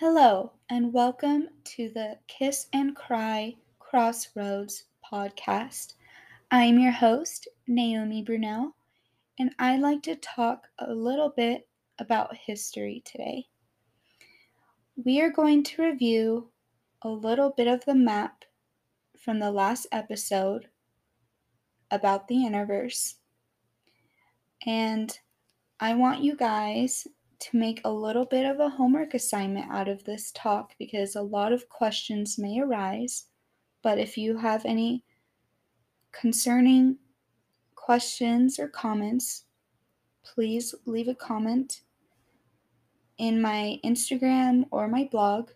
Hello, and welcome to the Kiss and Cry Crossroads podcast. I'm your host, Naomi Brunel, and I'd like to talk a little bit about history today. We are going to review a little bit of the map from the last episode about the universe. And I want you guys to make a little bit of a homework assignment out of this talk because a lot of questions may arise. But if you have any concerning questions or comments, please leave a comment in my Instagram or my blog.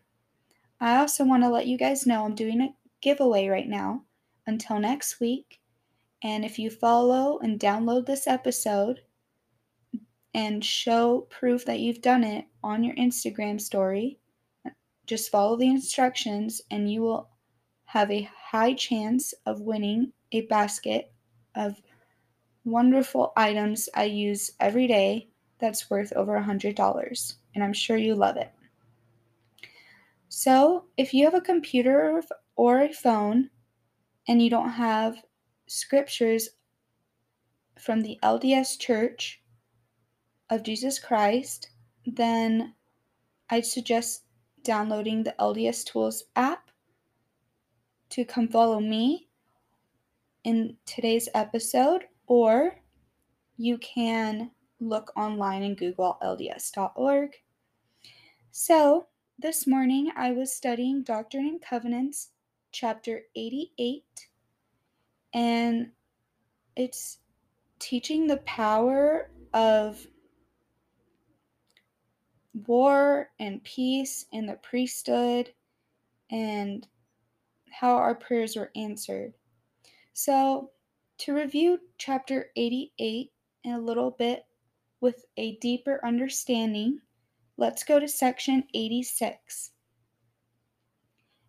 I also want to let you guys know I'm doing a giveaway right now until next week. And if you follow and download this episode, and show proof that you've done it on your Instagram story. Just follow the instructions, and you will have a high chance of winning a basket of wonderful items I use every day that's worth over a $100. And I'm sure you love it. So, if you have a computer or a phone and you don't have scriptures from the LDS Church of Jesus Christ, then I'd suggest downloading the LDS Tools app to come follow me in today's episode, or you can look online and Google LDS.org. So, this morning I was studying Doctrine and Covenants, chapter 88, and it's teaching the power of war and peace and the priesthood and how our prayers were answered. So, to review chapter 88 in a little bit with a deeper understanding, let's go to section 86.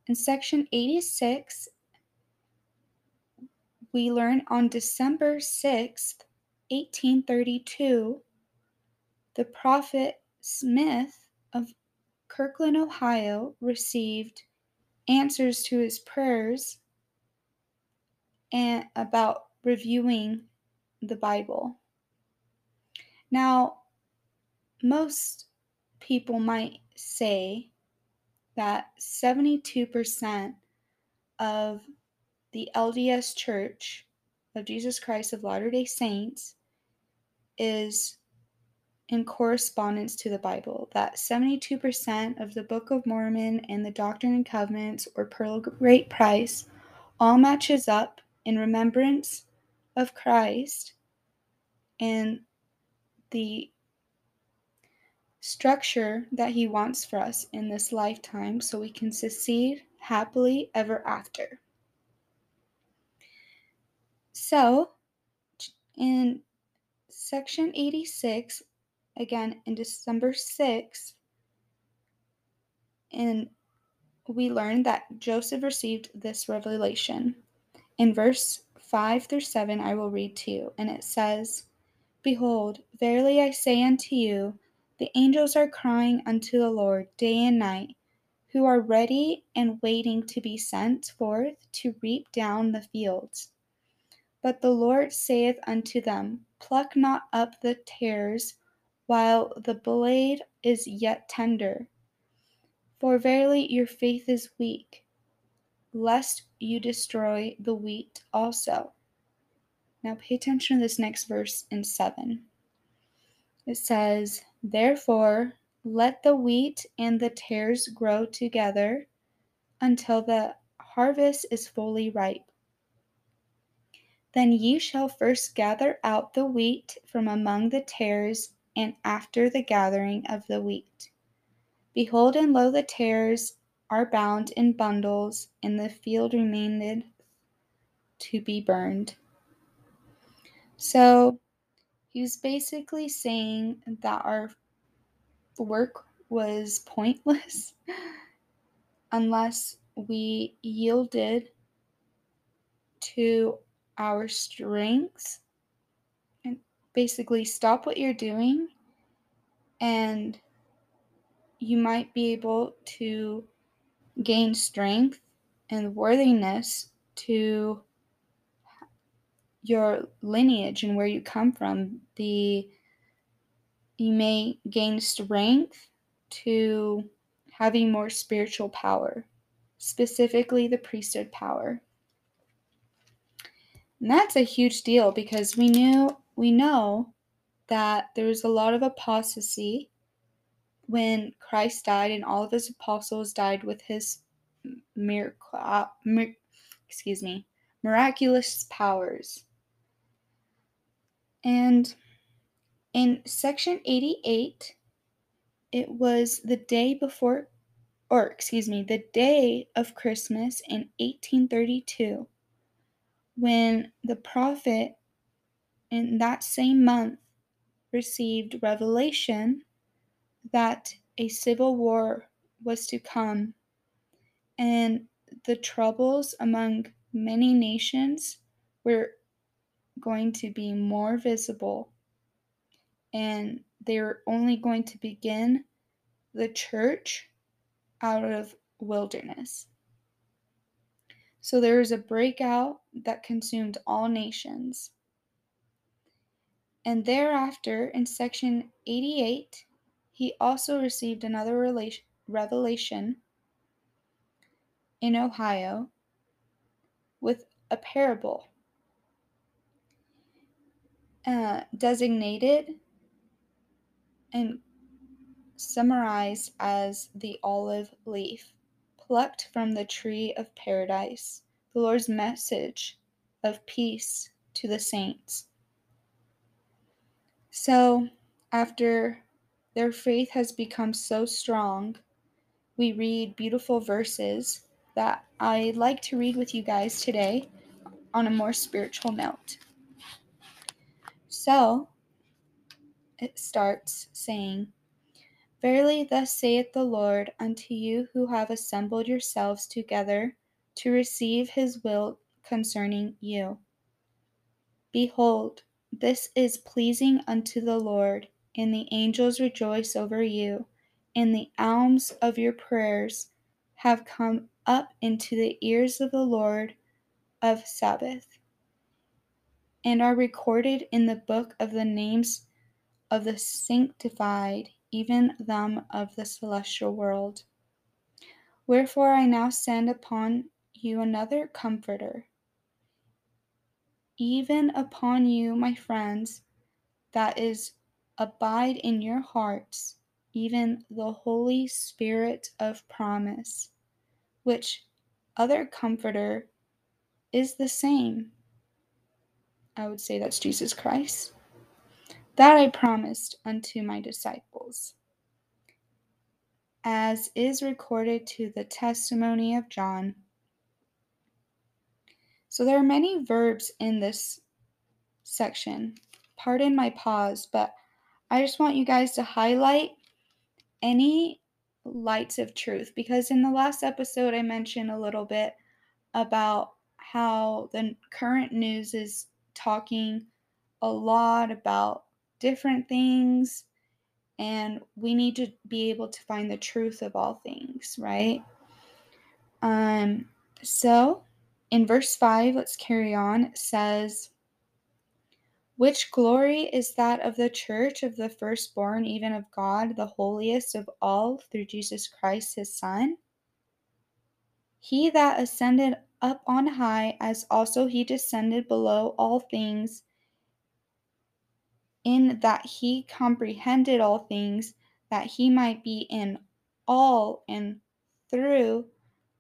In section 86, we learn on December 6th, 1832, the prophet Smith of Kirtland, Ohio, received answers to his prayers and about reviewing the Bible. Now, most people might say that 72% of the LDS Church of Jesus Christ of Latter day Saints is in correspondence to the Bible, that 72% of the Book of Mormon and the Doctrine and Covenants or Pearl Great Price all matches up in remembrance of Christ and the structure that he wants for us in this lifetime so we can succeed happily ever after. So, in section 86, again in December 6th, and we learn that Joseph received this revelation. In verse 5 through 7, I will read to you, and it says, Behold, verily I say unto you, the angels are crying unto the Lord day and night, who are ready and waiting to be sent forth to reap down the fields. But the Lord saith unto them, Pluck not up the tares while the blade is yet tender. For verily your faith is weak, lest you destroy the wheat also. Now pay attention to this next verse in 7. It says, Therefore, let the wheat and the tares grow together until the harvest is fully ripe. Then ye shall first gather out the wheat from among the tares and after the gathering of the wheat. Behold, and lo, the tares are bound in bundles, and the field remaineth to be burned. So he's basically saying that our work was pointless unless we yielded to our strengths basically stop what you're doing and you might be able to gain strength and worthiness to your lineage and where you come from. The you may gain strength to having more spiritual power, specifically the priesthood power. And that's a huge deal because we knew we know that there was a lot of apostasy when Christ died and all of his apostles died with his miracle uh, excuse me miraculous powers. And in section 88 it was the day before or excuse me, the day of Christmas in 1832 when the prophet in that same month received revelation that a civil war was to come and the troubles among many nations were going to be more visible and they were only going to begin the church out of wilderness. So there was a breakout that consumed all nations. And thereafter, in section 88, he also received another revelation in Ohio with a parable uh, designated and summarized as the olive leaf plucked from the tree of paradise, the Lord's message of peace to the saints. So, after their faith has become so strong, we read beautiful verses that I'd like to read with you guys today on a more spiritual note. So, it starts saying, Verily, thus saith the Lord unto you who have assembled yourselves together to receive his will concerning you. Behold, this is pleasing unto the Lord, and the angels rejoice over you, and the alms of your prayers have come up into the ears of the Lord of Sabbath, and are recorded in the book of the names of the sanctified even them of the celestial world. Wherefore I now send upon you another Comforter, even upon you, my friends, that is, abide in your hearts, even the Holy Spirit of promise, which other Comforter is the same. I would say that's Jesus Christ that I promised unto my disciples, as is recorded to the testimony of John. So there are many verbs in this section. Pardon my pause, but I just want you guys to highlight any lights of truth because in the last episode I mentioned a little bit about how the current news is talking a lot about different things and we need to be able to find the truth of all things, right? Um so in verse 5, let's carry on. Says, Which glory is that of the church of the firstborn, even of God, the holiest of all, through Jesus Christ his Son? He that ascended up on high, as also he descended below all things in that he comprehended all things, that he might be in all and through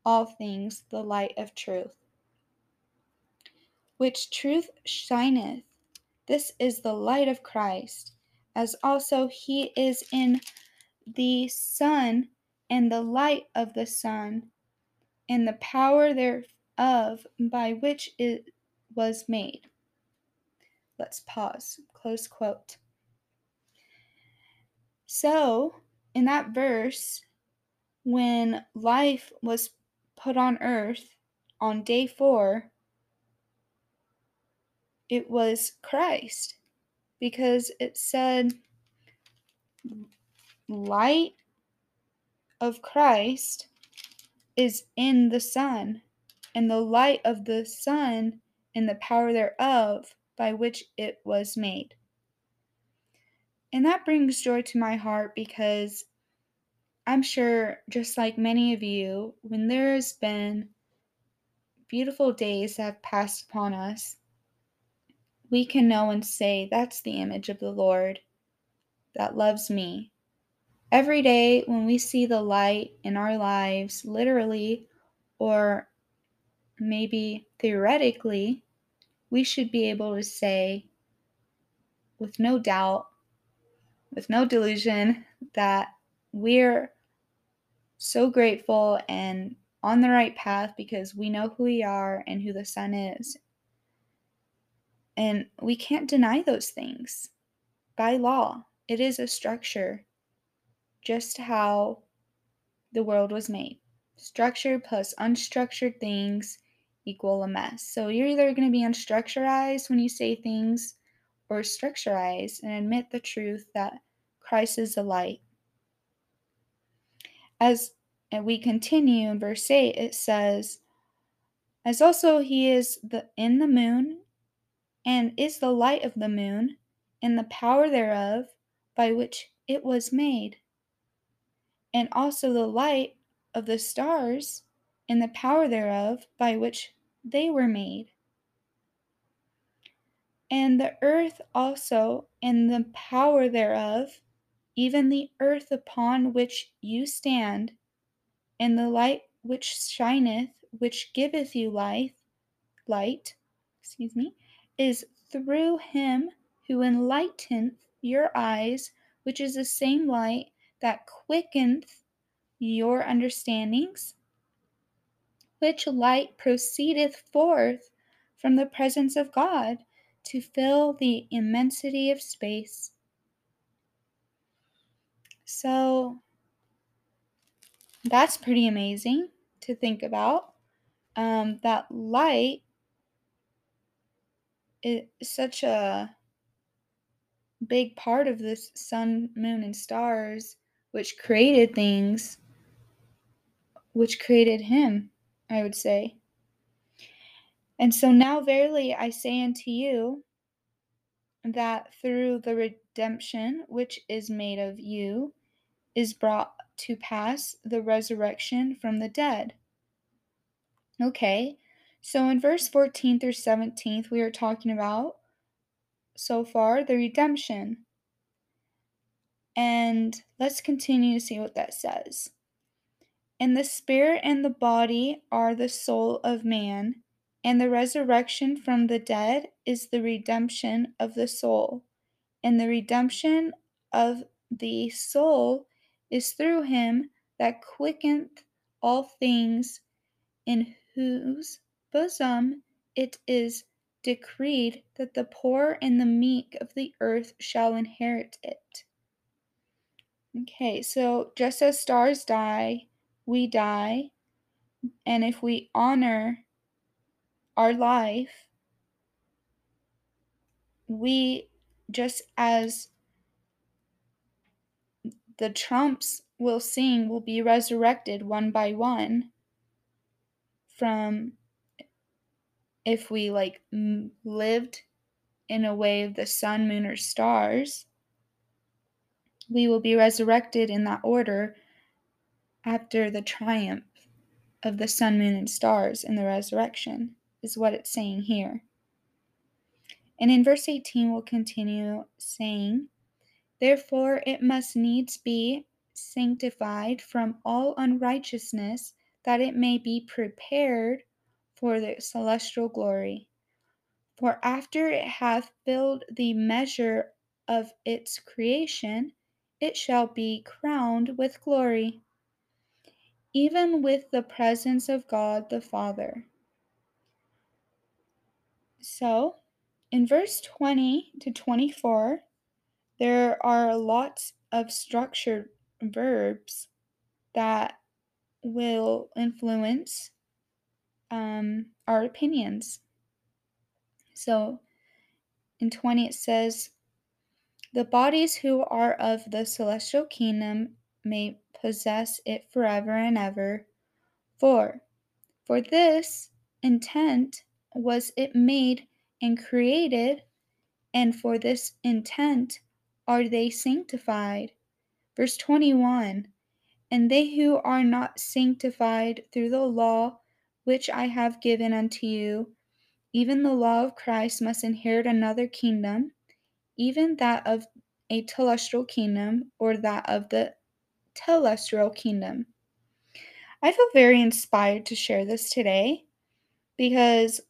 all things the light of truth. Which truth shineth. This is the light of Christ, as also he is in the sun and the light of the sun, and the power thereof by which it was made. Let's pause. Close quote. So, in that verse, when life was put on earth on day four, it was Christ because it said light of Christ is in the sun and the light of the sun in the power thereof by which it was made. And that brings joy to my heart because I'm sure, just like many of you, when there has been beautiful days that have passed upon us, we can know and say, That's the image of the Lord that loves me. Every day, when we see the light in our lives, literally or maybe theoretically, we should be able to say with no doubt, with no delusion, that we're so grateful and on the right path because we know who we are and who the Son is. And we can't deny those things by law. It is a structure, just how the world was made. Structured plus unstructured things equal a mess. So you're either going to be unstructurized when you say things or structurized and admit the truth that Christ is the light. As we continue in verse 8, it says, As also he is the in the moon, and is the light of the moon, and the power thereof, by which it was made, and also the light of the stars, and the power thereof, by which they were made. And the earth also, and the power thereof, even the earth upon which you stand, and the light which shineth, which giveth you light, light, excuse me, is through him who enlighteneth your eyes, which is the same light that quickeneth your understandings, which light proceedeth forth from the presence of God to fill the immensity of space. So that's pretty amazing to think about. Um, that light is such a big part of this sun, moon, and stars, which created things, which created him, I would say. And so now, verily, I say unto you that through the redemption which is made of you is brought to pass the resurrection from the dead. Okay, so in verse 14 through 17, we are talking about so far the redemption. And let's continue to see what that says. And the spirit and the body are the soul of man, and the resurrection from the dead is the redemption of the soul. And the redemption of the soul is through him that quickeneth all things, in whose bosom it is decreed that the poor and the meek of the earth shall inherit it. Okay, so just as stars die, we die, and if we honor our life, we just as the trumps will sing will be resurrected one by one from if we like m- lived in a way of the sun, moon, or stars, we will be resurrected in that order after the triumph of the sun, moon, and stars in the resurrection, is what it's saying here. And in verse 18, we'll continue saying, Therefore it must needs be sanctified from all unrighteousness, that it may be prepared for the celestial glory. For after it hath filled the measure of its creation, it shall be crowned with glory, even with the presence of God the Father. So, in verse 20 to 24, there are lots of structured verbs that will influence um, our opinions. So in 20 it says, The bodies who are of the celestial kingdom may possess it forever and ever. For, For this intent was it made and created, and for this intent are they sanctified. Verse 21 And they who are not sanctified through the law which I have given unto you, even the law of Christ, must inherit another kingdom, even that of a telestial kingdom or that of the telestial kingdom. I feel very inspired to share this today because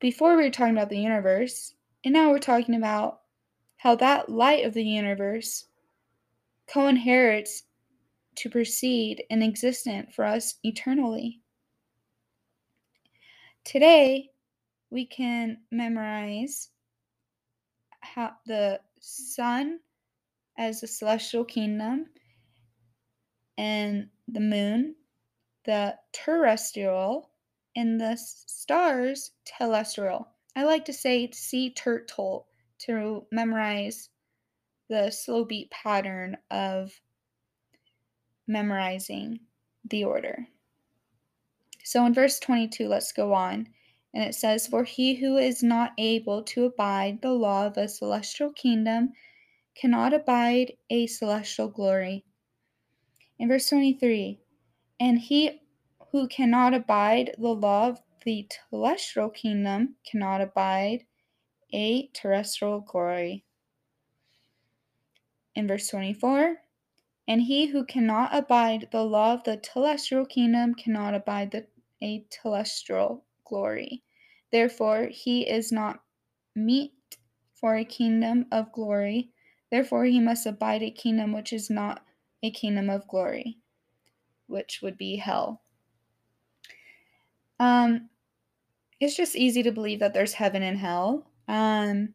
before we were talking about the universe, and now we're talking about how that light of the universe co inherits to proceed and existent for us eternally. Today, we can memorize how the sun as a celestial kingdom and the moon, the terrestrial, and the stars telestial. I like to say sea turtle to memorize the slow beat pattern of memorizing the order. So in verse 22, let's go on. And it says, For he who is not able to abide the law of a celestial kingdom cannot abide a celestial glory. In verse 23, and he who cannot abide the law of the terrestrial kingdom cannot abide a terrestrial glory. In verse 24, and he who cannot abide the law of the telestial kingdom cannot abide the, a telestial glory. Therefore, he is not meet for a kingdom of glory. Therefore, he must abide a kingdom which is not a kingdom of glory, which would be hell. Um, it's just easy to believe that there's heaven and hell. Um,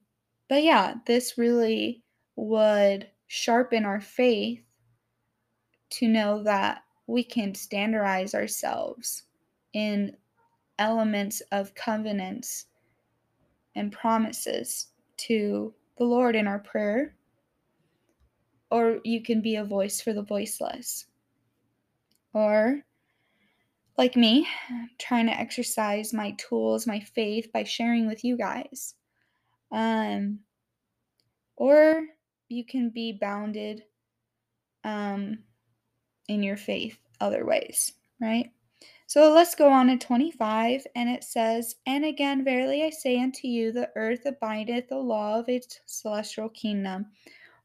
but yeah, this really would sharpen our faith to know that we can standardize ourselves in elements of covenants and promises to the Lord in our prayer, or you can be a voice for the voiceless. Or, like me, trying to exercise my tools, my faith by sharing with you guys. Um, or you can be bounded um, in your faith other ways, right? So let's go on to 25, and it says, And again, verily I say unto you, the earth abideth the law of its celestial kingdom,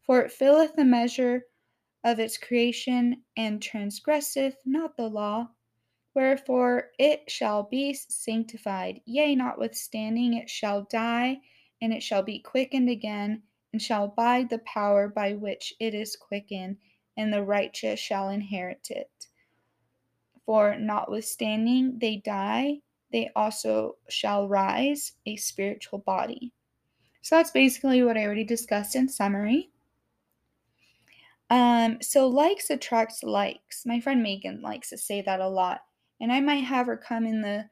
for it filleth the measure of its creation, and transgresseth not the law. Wherefore it shall be sanctified, yea, notwithstanding it shall die, and it shall be quickened again, and shall abide the power by which it is quickened and the righteous shall inherit it. For notwithstanding they die, they also shall rise a spiritual body. So that's basically what I already discussed in summary. Um, so likes attracts likes. My friend Megan likes to say that a lot, and I might have her come in the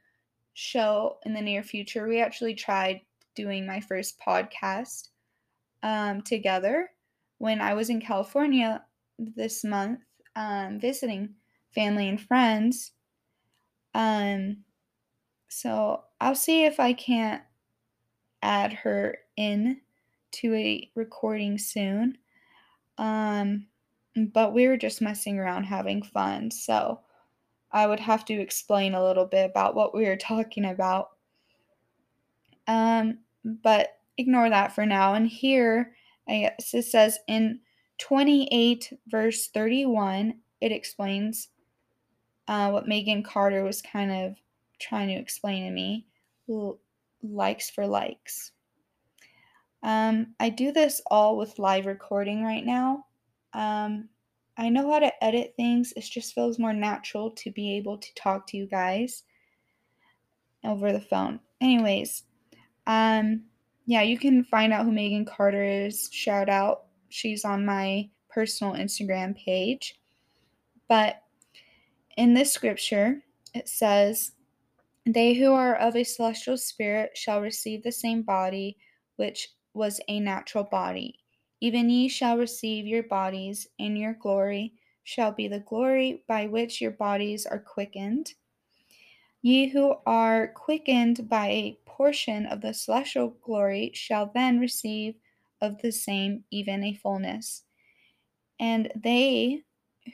show in the near future. We actually tried doing my first podcast um, together when I was in California this month um, visiting family and friends. Um, so I'll see if I can't add her in to a recording soon. Um, but we were just messing around having fun. So I would have to explain a little bit about what we were talking about. Um, but ignore that for now. And here, I guess it says in 28, verse 31, it explains uh, what Megan Carter was kind of trying to explain to me L- likes for likes. Um, I do this all with live recording right now. Um, I know how to edit things, it just feels more natural to be able to talk to you guys over the phone. Anyways, um, yeah, you can find out who Megan Carter is. Shout out She's on my personal Instagram page. But in this scripture, it says, They who are of a celestial spirit shall receive the same body which was a natural body. Even ye shall receive your bodies and your glory shall be the glory by which your bodies are quickened. Ye who are quickened by a portion of the celestial glory shall then receive of the same even a fullness. And they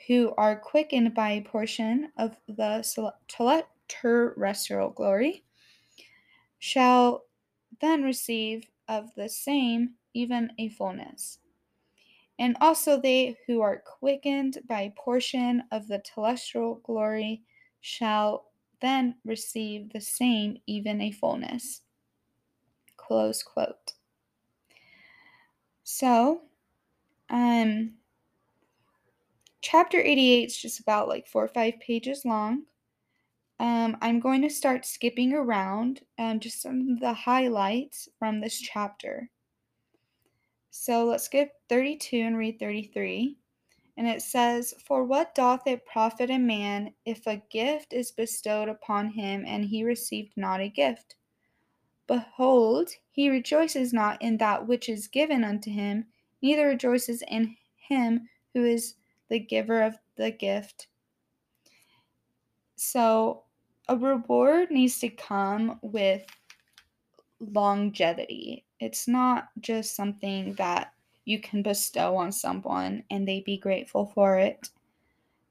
who are quickened by a portion of the terrestrial glory shall then receive of the same even a fullness. And also they who are quickened by a portion of the telestial glory shall then receive the same, even a fullness. Close quote. So, um, chapter 88 is just about like four or five pages long. Um, I'm going to start skipping around um, just some of the highlights from this chapter. So let's skip 32 and read 33. And it says, For what doth it profit a man if a gift is bestowed upon him and he received not a gift? Behold, he rejoices not in that which is given unto him, neither rejoices in him who is the giver of the gift. So, a reward needs to come with longevity. It's not just something that you can bestow on someone and they be grateful for it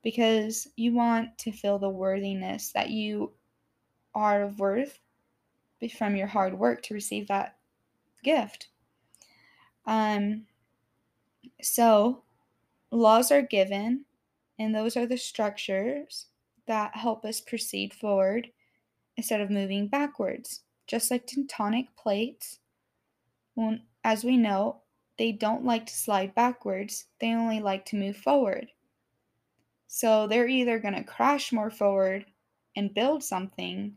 because you want to feel the worthiness that you are of worth from your hard work to receive that gift. Um, so, laws are given, and those are the structures that help us proceed forward instead of moving backwards. Just like tectonic plates, as we know, they don't like to slide backwards, they only like to move forward. So they're either going to crash more forward and build something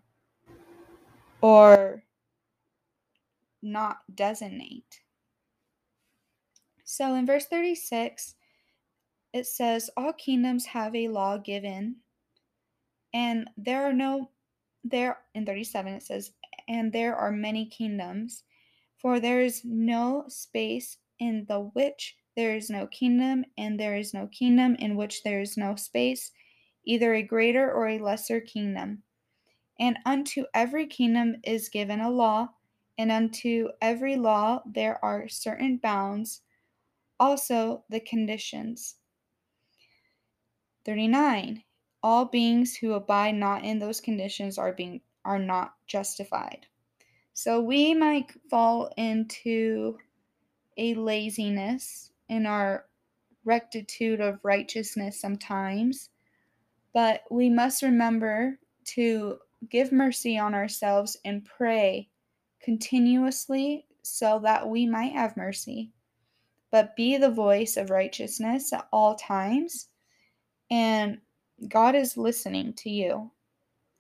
or not designate. So in verse 36, it says, All kingdoms have a law given, and there are no, there, in 37 it says, And there are many kingdoms, for there is no space in the which there is no kingdom, and there is no kingdom in which there is no space, either a greater or a lesser kingdom. And unto every kingdom is given a law, and unto every law there are certain bounds, also the conditions. 39. All beings who abide not in those conditions are being are not justified. So we might fall into a laziness in our rectitude of righteousness sometimes, but we must remember to give mercy on ourselves and pray continuously so that we might have mercy. But be the voice of righteousness at all times, and God is listening to you,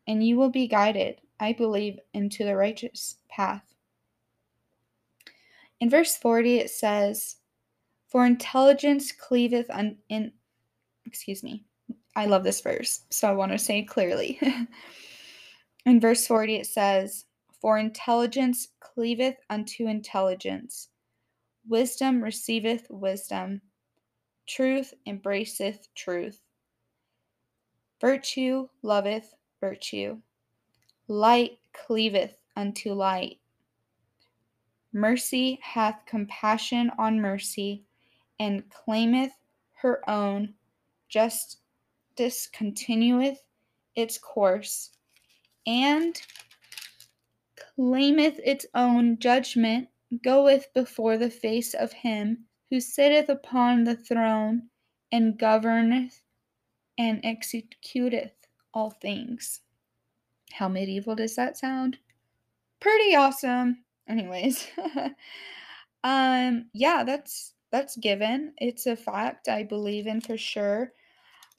and you will be guided, I believe, into the righteous path. In verse 40, it says, For intelligence cleaveth un- in. Excuse me. I love this verse, so I want to say clearly. in verse 40, it says, For intelligence cleaveth unto intelligence, wisdom receiveth wisdom, truth embraceth truth, virtue loveth virtue, light cleaveth unto light Mercy hath compassion on mercy, and claimeth her own. Justice continueth its course, and claimeth its own judgment, goeth before the face of him who sitteth upon the throne, and governeth and executeth all things. How medieval does that sound? Pretty awesome anyways um yeah that's that's given it's a fact i believe in for sure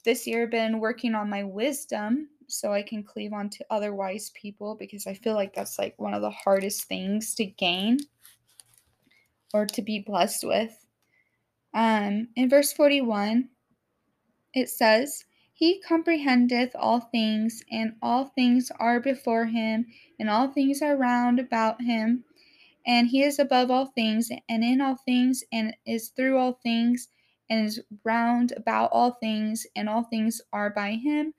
this year i've been working on my wisdom so i can cleave on to other wise people because i feel like that's like one of the hardest things to gain or to be blessed with um in verse 41 it says he comprehendeth all things and all things are before him and all things are round about him and he is above all things, and in all things, and is through all things, and is round about all things, and all things are by him,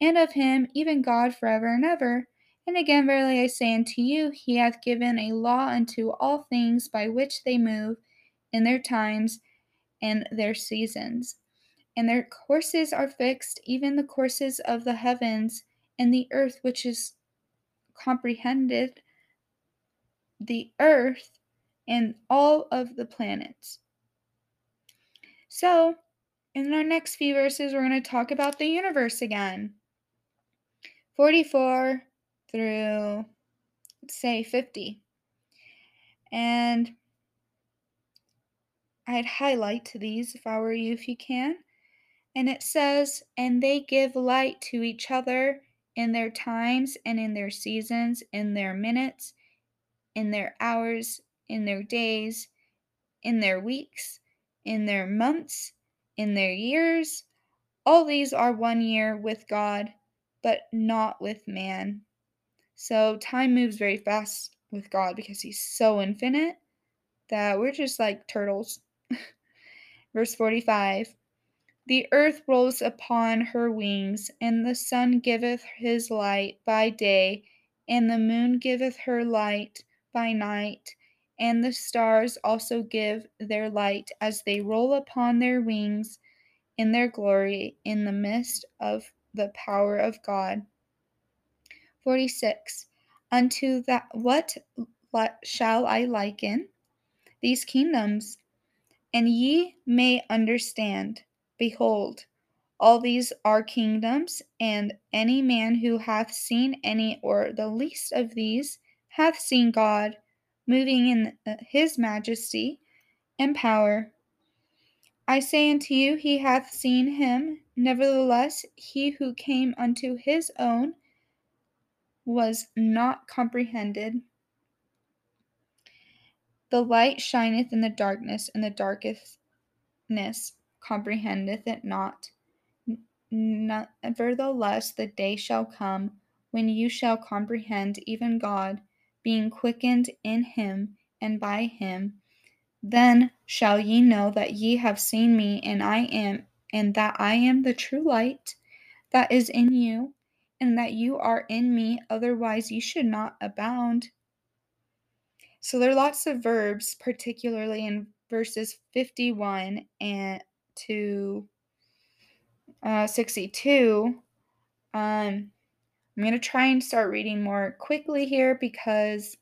and of him, even God forever and ever. And again, verily I say unto you, he hath given a law unto all things by which they move in their times and their seasons. And their courses are fixed, even the courses of the heavens and the earth, which is comprehended the earth and all of the planets. So, in our next few verses, we're going to talk about the universe again. 44 through, let's say, 50. And I'd highlight these if I were you, if you can. And it says, And they give light to each other in their times and in their seasons, in their minutes, in their hours, in their days, in their weeks, in their months, in their years. All these are one year with God, but not with man. So time moves very fast with God because He's so infinite that we're just like turtles. Verse 45 The earth rolls upon her wings, and the sun giveth his light by day, and the moon giveth her light by night, and the stars also give their light as they roll upon their wings in their glory in the midst of the power of God. 46. Unto that what shall I liken these kingdoms? And ye may understand. Behold, all these are kingdoms, and any man who hath seen any or the least of these hath seen God moving in uh, his majesty and power. I say unto you, he hath seen him. Nevertheless, he who came unto his own was not comprehended. The light shineth in the darkness, and the darkness comprehendeth it not. Nevertheless, the day shall come when you shall comprehend even God, being quickened in him and by him. Then shall ye know that ye have seen me, and I am, and that I am the true light that is in you, and that you are in me, otherwise ye should not abound. So there are lots of verbs, particularly in verses 51 and to uh, 62. Um, I'm going to try and start reading more quickly here because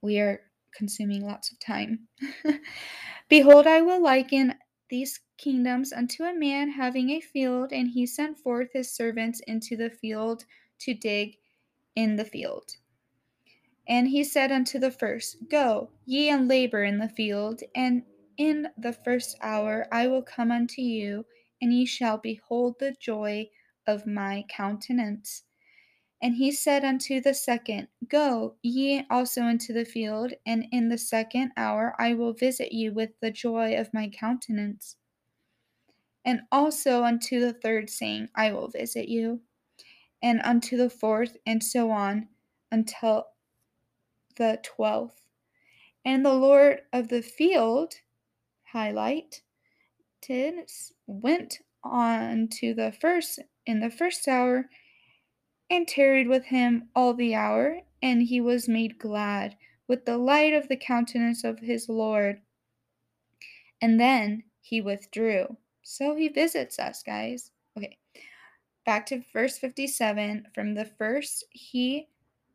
we are consuming lots of time. Behold, I will liken these kingdoms unto a man having a field, and he sent forth his servants into the field to dig in the field. And he said unto the first, Go, ye and labor in the field, and in the first hour I will come unto you, and ye shall behold the joy of my countenance. And he said unto the second, Go ye also into the field, and in the second hour I will visit you with the joy of my countenance. And also unto the third, saying, I will visit you. And unto the fourth, and so on, until the twelfth. And the Lord of the field, highlight, did, went on to the first in the first hour and tarried with him all the hour, and he was made glad with the light of the countenance of his Lord. And then he withdrew. So he visits us, guys. Okay. Back to verse 57. From the first, he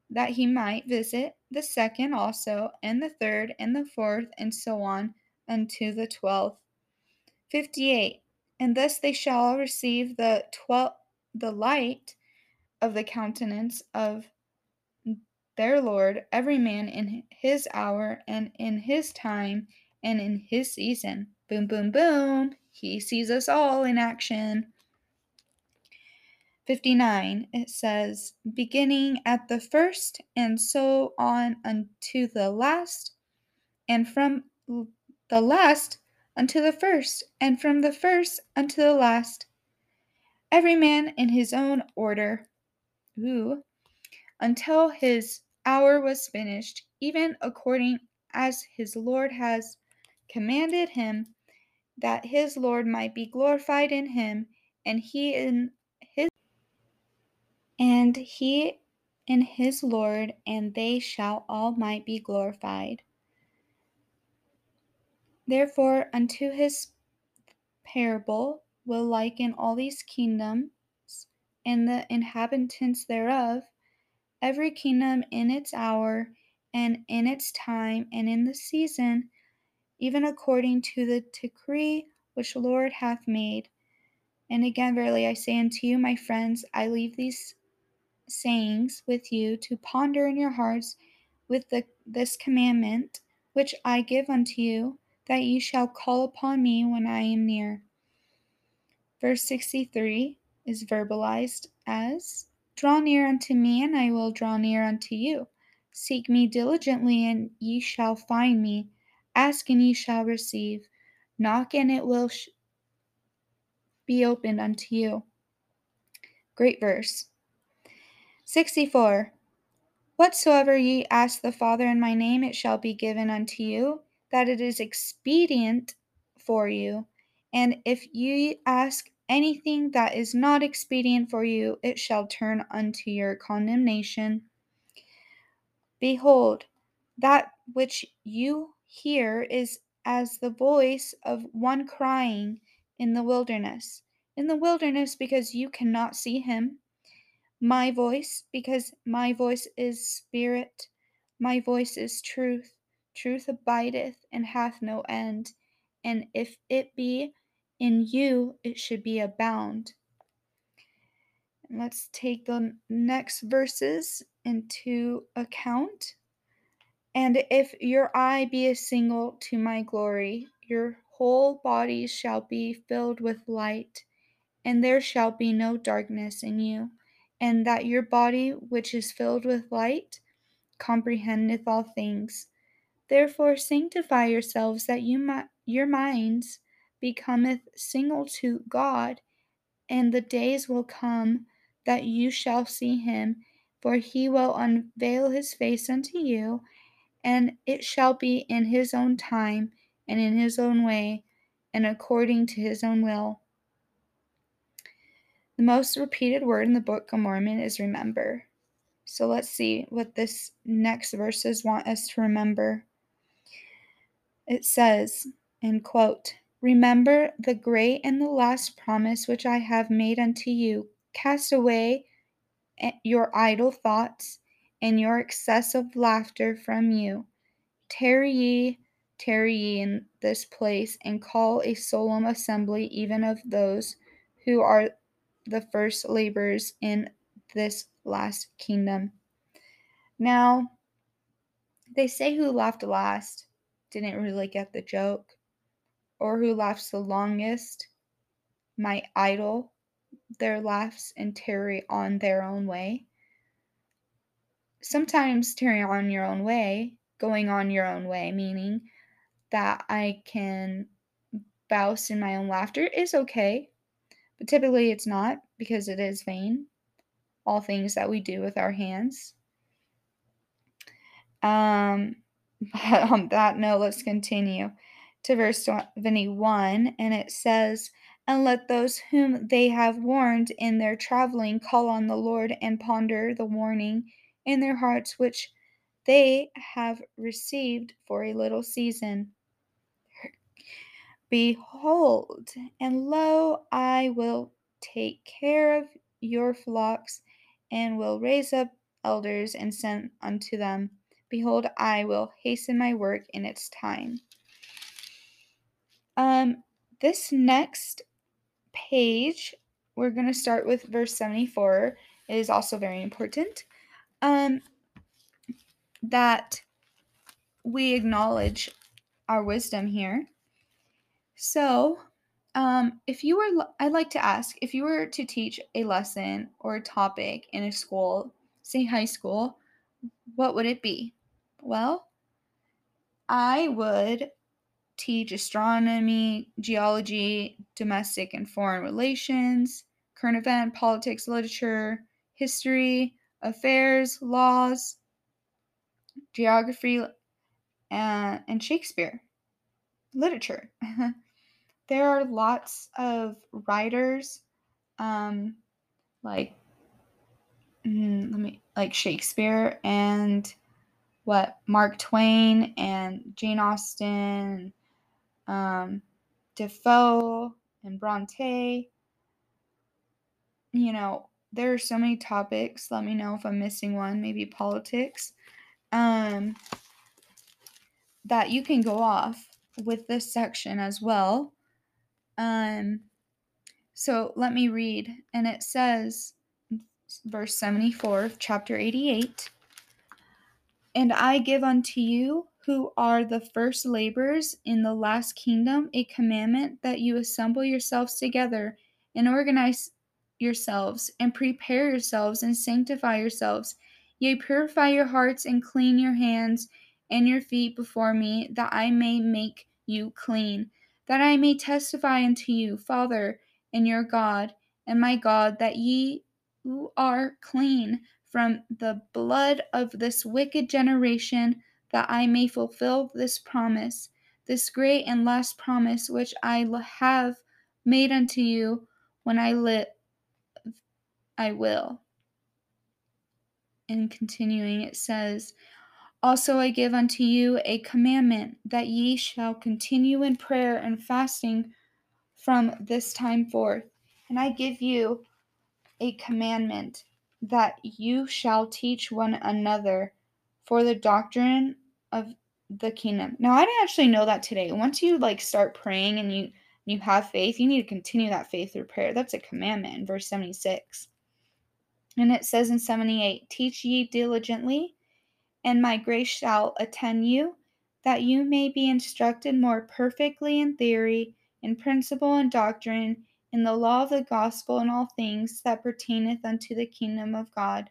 that he might visit the second also, and the third, and the fourth, and so on, unto the twelfth. 58. And thus they shall receive the twelfth the light of the countenance of their Lord, every man in his hour and in his time and in his season. Boom, boom, boom. He sees us all in action. 59, it says, beginning at the first and so on unto the last, and from the last unto the first, and from the first unto the last. Every man in his own order who, until his hour was finished, even according as his Lord has commanded him. that his Lord might be glorified in him, and he in his and he in his Lord, and they shall all might be glorified. Therefore unto his parable will liken all these kingdoms and the inhabitants thereof, every kingdom in its hour, and in its time, and in the season, even according to the decree which Lord hath made. And again, verily I say unto you, my friends, I leave these sayings with you to ponder in your hearts with the, this commandment which I give unto you, that ye shall call upon me when I am near. Verse 63 is verbalized as Draw near unto me, and I will draw near unto you. Seek me diligently, and ye shall find me. Ask, and ye shall receive. Knock, and it will sh- be opened unto you. Great verse. 64. Whatsoever ye ask the Father in my name, it shall be given unto you, that it is expedient for you. And if ye ask anything that is not expedient for you, it shall turn unto your condemnation. Behold, that which you hear is as the voice of one crying in the wilderness. In the wilderness, because you cannot see him. My voice, because my voice is spirit. My voice is truth. Truth abideth and hath no end. And if it be in you, it should be abound. And let's take the next verses into account. And if your eye be a single to my glory, your whole body shall be filled with light, and there shall be no darkness in you, and that your body, which is filled with light, comprehendeth all things. Therefore sanctify yourselves, that you mi- your minds becometh single to God, and the days will come that you shall see him, for he will unveil his face unto you, and it shall be in his own time, and in his own way, and according to his own will. The most repeated word in the Book of Mormon is remember. So let's see what this next verses want us to remember. It says, in quote, Remember the great and the last promise which I have made unto you. Cast away eh, your idle thoughts and your excessive laughter from you. Tarry ye, tarry ye in this place, and call a solemn assembly even of those who are the first laborers in this last kingdom. Now, they say who laughed last didn't really get the joke, or who laughs the longest might idle their laughs and tarry on their own way. Sometimes tarry on your own way, going on your own way, meaning that I can boast in my own laughter, is okay, but typically it's not because it is vain. All things that we do with our hands. Um, but on that note, let's continue to verse 21, and it says, And let those whom they have warned in their traveling call on the Lord and ponder the warning in their hearts which they have received for a little season. Behold, and lo, I will take care of your flocks, and will raise up elders and send unto them. Behold, I will hasten my work in its time. Um, this next page, we're going to start with verse 74. It is also very important. Um, that we acknowledge our wisdom here. So, um, if you were, I'd like to ask if you were to teach a lesson or a topic in a school, say high school, what would it be? Well, I would teach astronomy, geology, domestic and foreign relations, current event, politics, literature, history, affairs, laws, geography, and, and Shakespeare, literature. there are lots of writers, um, like mm, let me like Shakespeare and what Mark Twain and Jane Austen, um, Defoe and Bronte. You know, there are so many topics. Let me know if I'm missing one, maybe politics. Um, that you can go off with this section as well. Um, so let me read, and it says, verse 74 of chapter 88 And I give unto you who are the first laborers in the last kingdom a commandment that you assemble yourselves together and organize yourselves and prepare yourselves and sanctify yourselves. Yea, purify your hearts and clean your hands and your feet before me, that I may make you clean, that I may testify unto you, Father, and your God, and my God, that ye are clean from the blood of this wicked generation, that I may fulfill this promise, this great and last promise which I have made unto you when I live, I will. And continuing, it says, Also I give unto you a commandment that ye shall continue in prayer and fasting from this time forth. And I give you a commandment that you shall teach one another for the doctrine of the kingdom. Now I didn't actually know that today. Once you like start praying and you you have faith, you need to continue that faith through prayer. That's a commandment in verse 76. And it says in 78, teach ye diligently, and my grace shall attend you, that you may be instructed more perfectly in theory, in principle and doctrine, in the law of the gospel and all things that pertaineth unto the kingdom of God,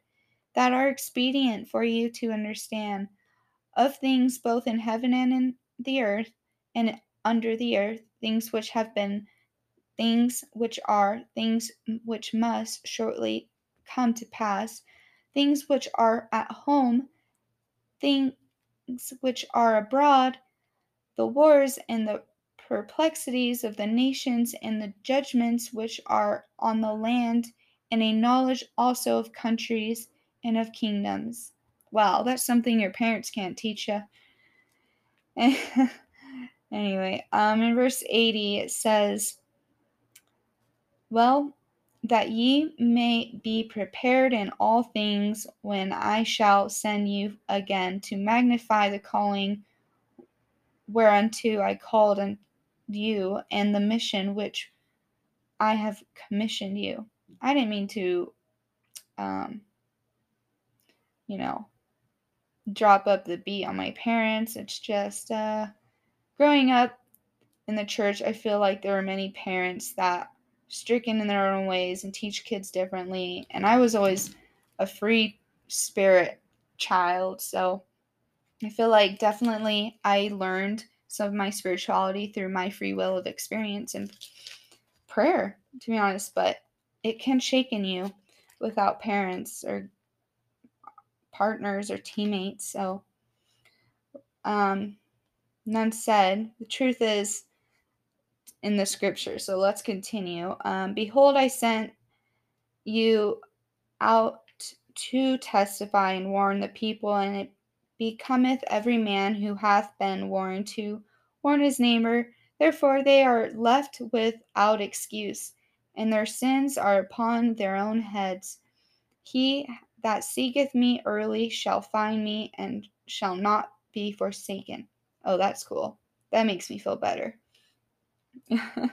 that are expedient for you to understand, of things both in heaven and in the earth, and under the earth, things which have been, things which are, things which must shortly come to pass, things which are at home, things which are abroad, the wars and the perplexities of the nations and the judgments which are on the land, and a knowledge also of countries and of kingdoms. Wow, that's something your parents can't teach you. anyway, um, in verse 80 it says, Well, that ye may be prepared in all things when I shall send you again to magnify the calling whereunto I called you and the mission which I have commissioned you. I didn't mean to, um, you know, drop up the beat on my parents. It's just uh, growing up in the church, I feel like there were many parents that stricken in their own ways and teach kids differently. And I was always a free spirit child. So I feel like definitely I learned of my spirituality through my free will of experience and prayer, to be honest. But it can shake in you without parents or partners or teammates. So, um, none said. The truth is, in the scripture. So let's continue. Um, Behold, I sent you out to testify and warn the people, and it becometh every man who hath been warned to warn his neighbor. Therefore they are left without excuse, and their sins are upon their own heads. He that seeketh me early shall find me, and shall not be forsaken. Oh, that's cool. That makes me feel better. I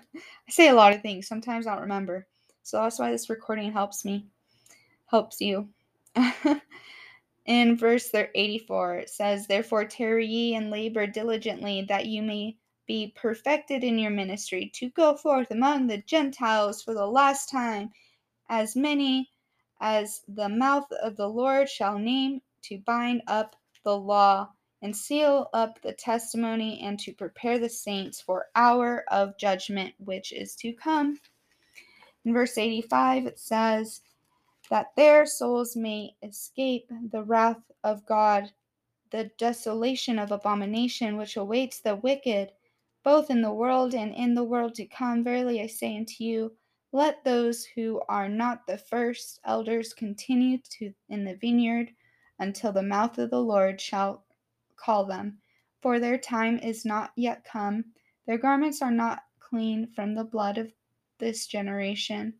say a lot of things. Sometimes I don't remember. So that's why this recording helps me. Helps you. In verse 84, it says, Therefore tarry ye and labor diligently, that you may be perfected in your ministry, to go forth among the Gentiles for the last time, as many as the mouth of the Lord shall name, to bind up the law and seal up the testimony, and to prepare the saints for hour of judgment which is to come. In verse 85, it says, That their souls may escape the wrath of God, the desolation of abomination which awaits the wicked, both in the world and in the world to come. Verily I say unto you, let those who are not the first elders continue to in the vineyard until the mouth of the Lord shall call them. For their time is not yet come. Their garments are not clean from the blood of this generation.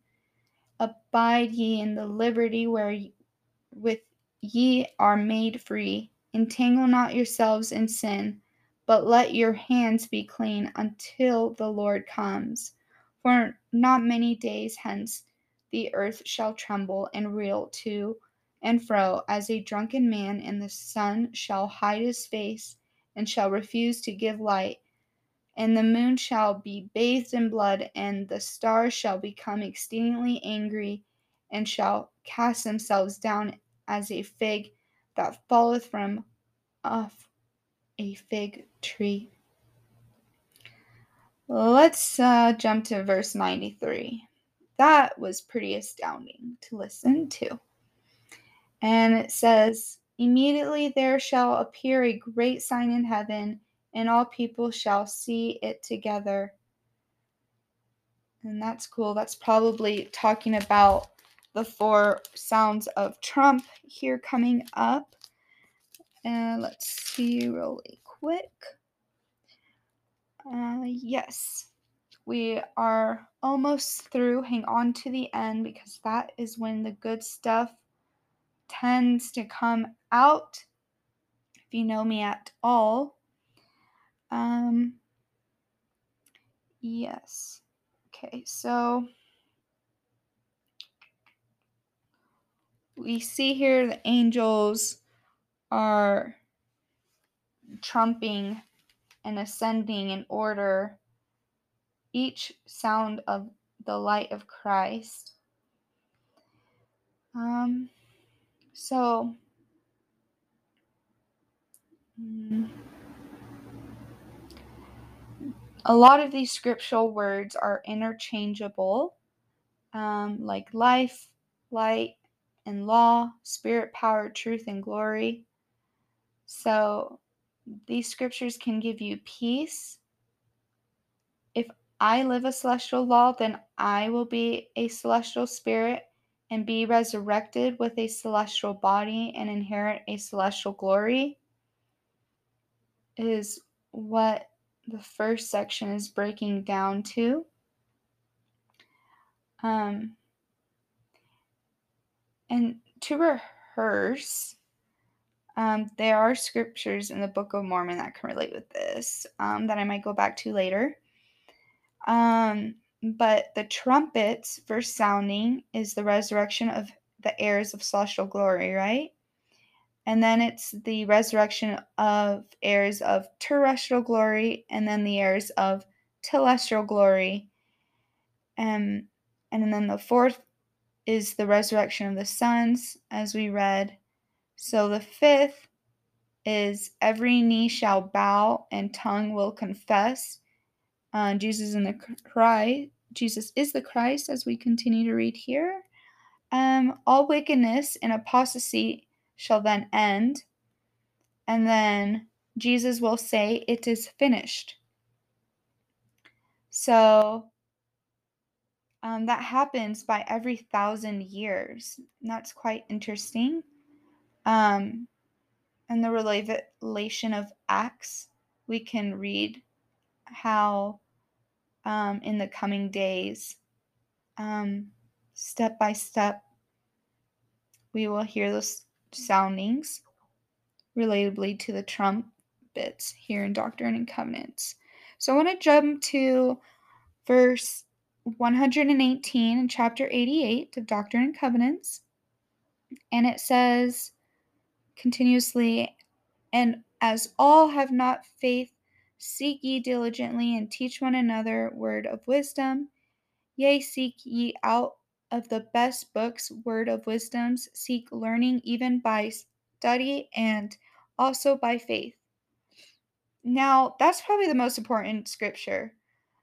Abide ye in the liberty wherewith ye are made free. Entangle not yourselves in sin, but let your hands be clean until the Lord comes. For not many days hence the earth shall tremble and reel to and fro as a drunken man, and the sun shall hide his face and shall refuse to give light and the moon shall be bathed in blood, and the stars shall become exceedingly angry, and shall cast themselves down as a fig that falleth from off a fig tree. Let's uh, jump to verse 93. That was pretty astounding to listen to. And it says, Immediately there shall appear a great sign in heaven and all people shall see it together. And that's cool. That's probably talking about the four sounds of Trump here coming up. And let's see really quick. Uh, yes, we are almost through. Hang on to the end because that is when the good stuff tends to come out. If you know me at all, um, yes. Okay, so we see here the angels are trumping and ascending in order each sound of the light of Christ. Um, so, mm, a lot of these scriptural words are interchangeable, um, like life, light, and law, spirit, power, truth, and glory. So these scriptures can give you peace. If I live a celestial law, then I will be a celestial spirit and be resurrected with a celestial body and inherit a celestial glory. Is what the first section is breaking down to. Um, and to rehearse, um, there are scriptures in the Book of Mormon that can relate with this um, that I might go back to later. Um, but the trumpets first sounding is the resurrection of the heirs of celestial glory, right? And then it's the resurrection of heirs of terrestrial glory and then the heirs of telestial glory. Um, and then the fourth is the resurrection of the sons as we read. So the fifth is every knee shall bow and tongue will confess uh, jesus in the christ jesus is the christ as we continue to read here. Um, all wickedness and apostasy shall then end. And then Jesus will say, It is finished. So um, that happens by every thousand years. And that's quite interesting. Um, and the revelation of Acts, we can read how um, in the coming days, um, step by step, we will hear those soundings relatably to the trumpets here in Doctrine and Covenants. So I want to jump to verse 118 in chapter 88 of Doctrine and Covenants. And it says continuously, and as all have not faith, seek ye diligently and teach one another word of wisdom. Yea, seek ye out of the best books, Word of Wisdoms, seek learning even by study and also by faith. Now, that's probably the most important scripture.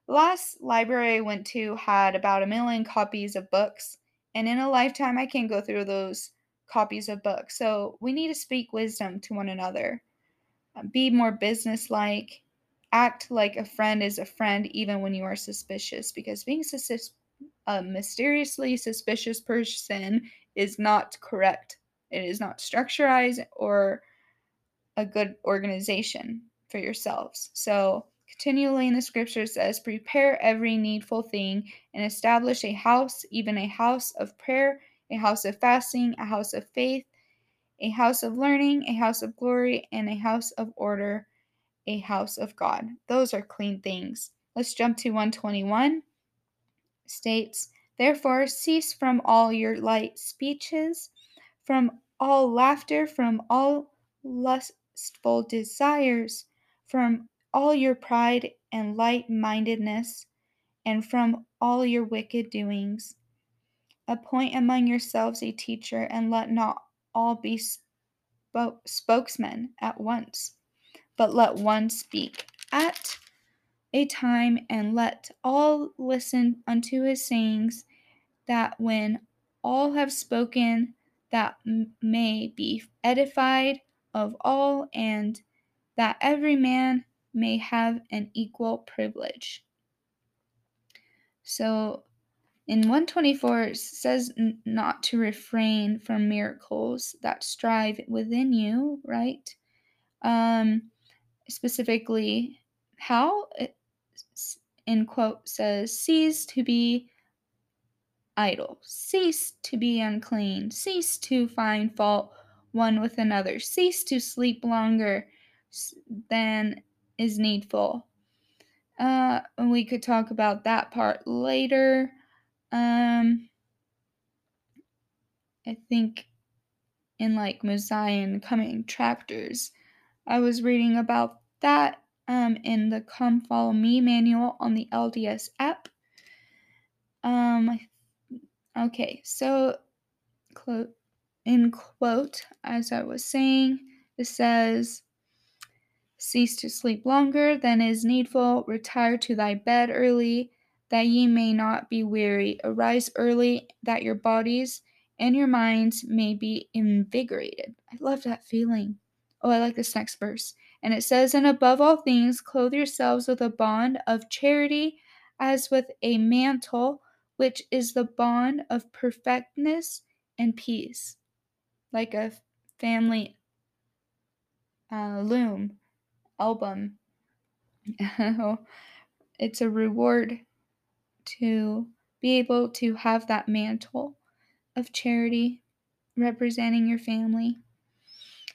The last library I went to had about a million copies of books, and in a lifetime, I can't go through those copies of books. So we need to speak wisdom to one another, um, be more businesslike, act like a friend is a friend even when you are suspicious because being sus- a mysteriously suspicious person is not correct. It is not structurized or a good organization for yourselves. So, continually in the scripture says, Prepare every needful thing and establish a house, even a house of prayer, a house of fasting, a house of faith, a house of learning, a house of glory, and a house of order, a house of God. Those are clean things. Let's jump to 121. States, Therefore, cease from all your light speeches, from all laughter, from all lustful desires, from all your pride and light mindedness, and from all your wicked doings. Appoint among yourselves a teacher, and let not all be sp- spokesmen at once, but let one speak at a time, and let all listen unto his sayings, that when all have spoken, that may be edified of all, and that every man may have an equal privilege. So in 124, it says not to refrain from miracles that strive within you, right? Um, specifically, how it, in quote says, cease to be idle, cease to be unclean, cease to find fault one with another, cease to sleep longer than is needful. Uh, and we could talk about that part later. Um, I think in like Mosiah coming tractors. I was reading about that um, in the Come Follow Me manual on the LDS app. Um, okay, so quote in quote as I was saying, it says, "Cease to sleep longer than is needful. Retire to thy bed early, that ye may not be weary. Arise early, that your bodies and your minds may be invigorated." I love that feeling. Oh, I like this next verse. And it says, And above all things, clothe yourselves with a bond of charity, as with a mantle, which is the bond of perfectness and peace. Like a family uh, loom, album. it's a reward to be able to have that mantle of charity representing your family.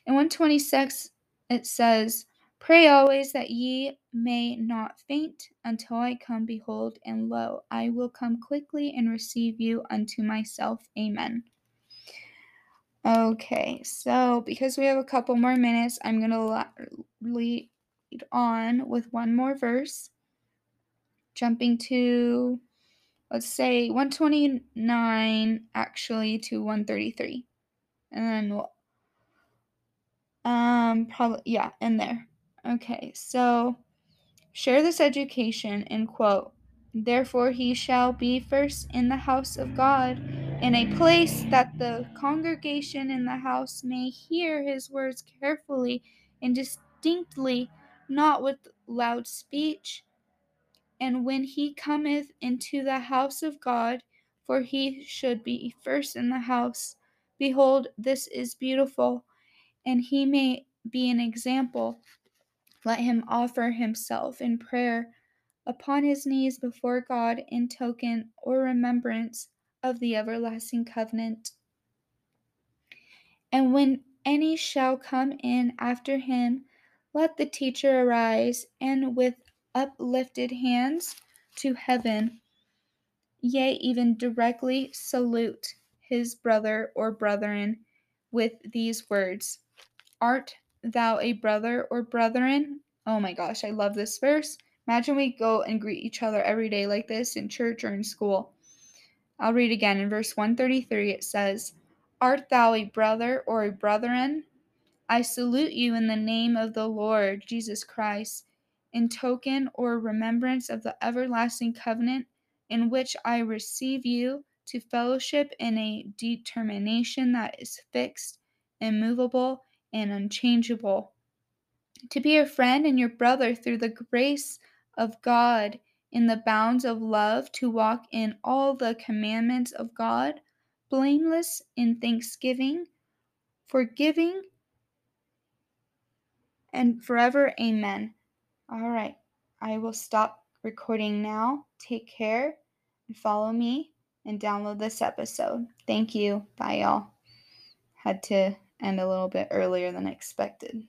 In 126, it says, Pray always that ye may not faint until I come. Behold, and lo, I will come quickly and receive you unto myself. Amen. Okay, so because we have a couple more minutes, I'm going to lead on with one more verse. Jumping to, let's say, 129 actually to 133. And then we'll um, probably, yeah, in there. Okay, so share this education in quote. Therefore, he shall be first in the house of God, in a place that the congregation in the house may hear his words carefully and distinctly, not with loud speech. And when he cometh into the house of God, for he should be first in the house, behold, this is beautiful and he may be an example, let him offer himself in prayer upon his knees before God in token or remembrance of the everlasting covenant. And when any shall come in after him, let the teacher arise and with uplifted hands to heaven, yea, even directly salute his brother or brethren with these words Art thou a brother or brethren? Oh my gosh, I love this verse. Imagine we go and greet each other every day like this in church or in school. I'll read again. In verse 133, it says, Art thou a brother or a brethren? I salute you in the name of the Lord Jesus Christ, in token or remembrance of the everlasting covenant in which I receive you to fellowship in a determination that is fixed, immovable, and unchangeable, to be a friend and your brother through the grace of God in the bounds of love, to walk in all the commandments of God, blameless in thanksgiving, forgiving, and forever. Amen. All right, I will stop recording now. Take care and follow me and download this episode. Thank you. Bye, y'all. Had to end a little bit earlier than expected.